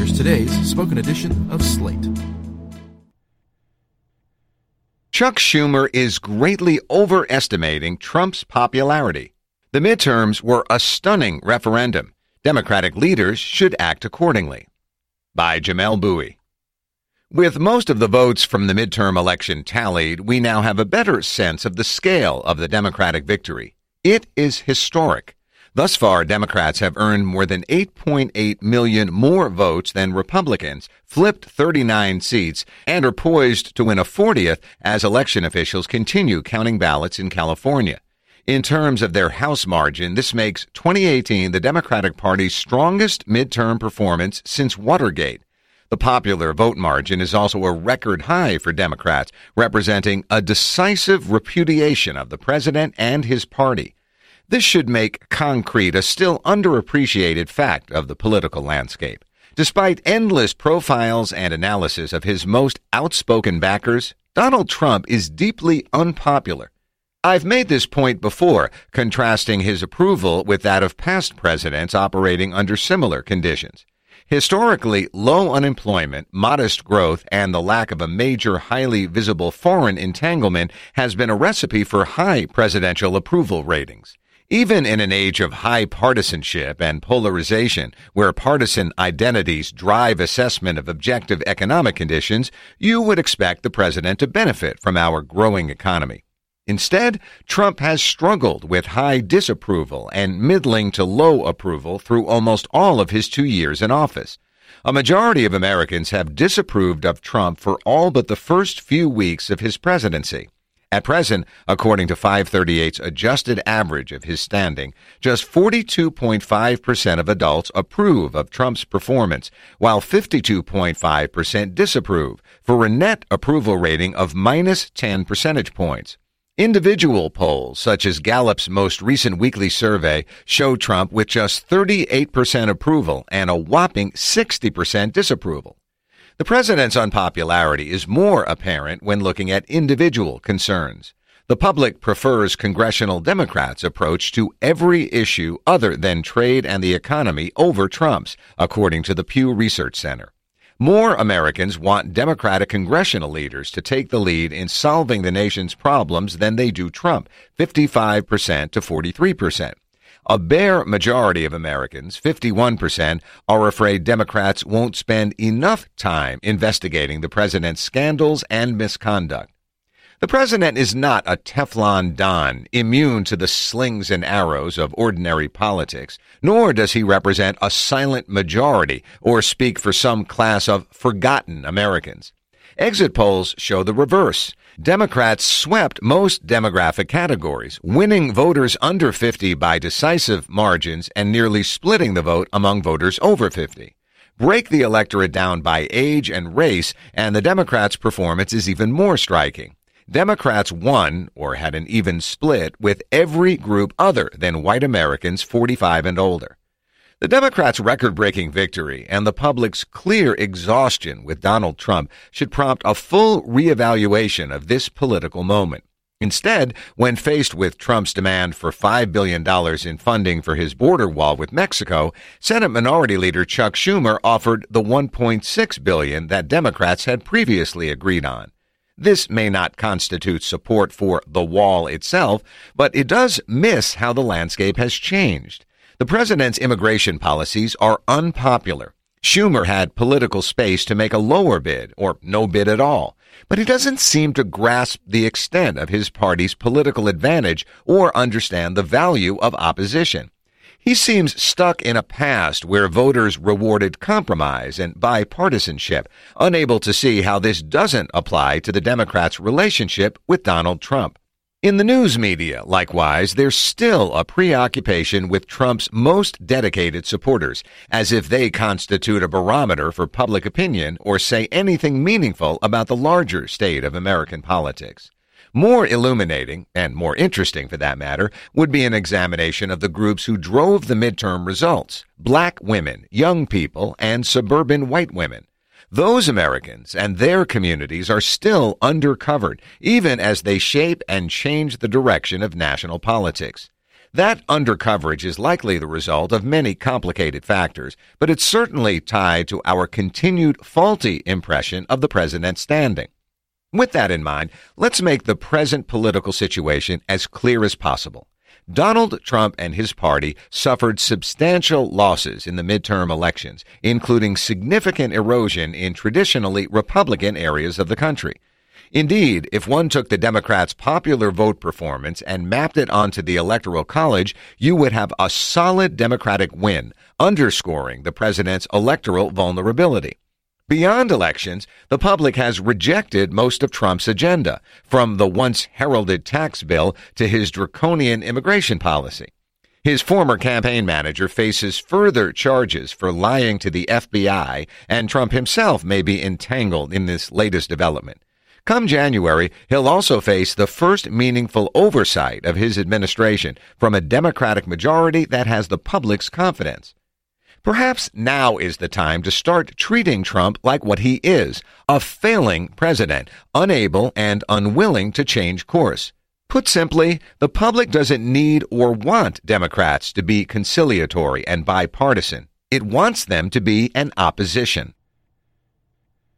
Here's today's spoken edition of Slate. Chuck Schumer is greatly overestimating Trump's popularity. The midterms were a stunning referendum. Democratic leaders should act accordingly. By Jamelle Bouie. With most of the votes from the midterm election tallied, we now have a better sense of the scale of the Democratic victory. It is historic. Thus far, Democrats have earned more than 8.8 million more votes than Republicans, flipped 39 seats, and are poised to win a 40th as election officials continue counting ballots in California. In terms of their House margin, this makes 2018 the Democratic Party's strongest midterm performance since Watergate. The popular vote margin is also a record high for Democrats, representing a decisive repudiation of the president and his party. This should make concrete a still underappreciated fact of the political landscape. Despite endless profiles and analysis of his most outspoken backers, Donald Trump is deeply unpopular. I've made this point before, contrasting his approval with that of past presidents operating under similar conditions. Historically, low unemployment, modest growth, and the lack of a major highly visible foreign entanglement has been a recipe for high presidential approval ratings. Even in an age of high partisanship and polarization, where partisan identities drive assessment of objective economic conditions, you would expect the president to benefit from our growing economy. Instead, Trump has struggled with high disapproval and middling to low approval through almost all of his two years in office. A majority of Americans have disapproved of Trump for all but the first few weeks of his presidency. At present, according to 538's adjusted average of his standing, just 42.5% of adults approve of Trump's performance, while 52.5% disapprove, for a net approval rating of minus 10 percentage points. Individual polls, such as Gallup's most recent weekly survey, show Trump with just 38% approval and a whopping 60% disapproval. The president's unpopularity is more apparent when looking at individual concerns. The public prefers congressional Democrats' approach to every issue other than trade and the economy over Trump's, according to the Pew Research Center. More Americans want Democratic congressional leaders to take the lead in solving the nation's problems than they do Trump, 55% to 43%. A bare majority of Americans, 51%, are afraid Democrats won't spend enough time investigating the president's scandals and misconduct. The president is not a Teflon Don, immune to the slings and arrows of ordinary politics, nor does he represent a silent majority or speak for some class of forgotten Americans. Exit polls show the reverse. Democrats swept most demographic categories, winning voters under 50 by decisive margins and nearly splitting the vote among voters over 50. Break the electorate down by age and race, and the Democrats' performance is even more striking. Democrats won, or had an even split, with every group other than white Americans 45 and older. The Democrats' record breaking victory and the public's clear exhaustion with Donald Trump should prompt a full reevaluation of this political moment. Instead, when faced with Trump's demand for $5 billion in funding for his border wall with Mexico, Senate Minority Leader Chuck Schumer offered the 1.6 billion that Democrats had previously agreed on. This may not constitute support for the wall itself, but it does miss how the landscape has changed. The president's immigration policies are unpopular. Schumer had political space to make a lower bid or no bid at all, but he doesn't seem to grasp the extent of his party's political advantage or understand the value of opposition. He seems stuck in a past where voters rewarded compromise and bipartisanship, unable to see how this doesn't apply to the Democrats' relationship with Donald Trump. In the news media, likewise, there's still a preoccupation with Trump's most dedicated supporters, as if they constitute a barometer for public opinion or say anything meaningful about the larger state of American politics. More illuminating, and more interesting for that matter, would be an examination of the groups who drove the midterm results black women, young people, and suburban white women. Those Americans and their communities are still undercovered, even as they shape and change the direction of national politics. That undercoverage is likely the result of many complicated factors, but it's certainly tied to our continued faulty impression of the president's standing. With that in mind, let's make the present political situation as clear as possible. Donald Trump and his party suffered substantial losses in the midterm elections, including significant erosion in traditionally Republican areas of the country. Indeed, if one took the Democrats' popular vote performance and mapped it onto the Electoral College, you would have a solid Democratic win, underscoring the president's electoral vulnerability. Beyond elections, the public has rejected most of Trump's agenda, from the once heralded tax bill to his draconian immigration policy. His former campaign manager faces further charges for lying to the FBI, and Trump himself may be entangled in this latest development. Come January, he'll also face the first meaningful oversight of his administration from a Democratic majority that has the public's confidence. Perhaps now is the time to start treating Trump like what he is a failing president, unable and unwilling to change course. Put simply, the public doesn't need or want Democrats to be conciliatory and bipartisan. It wants them to be an opposition.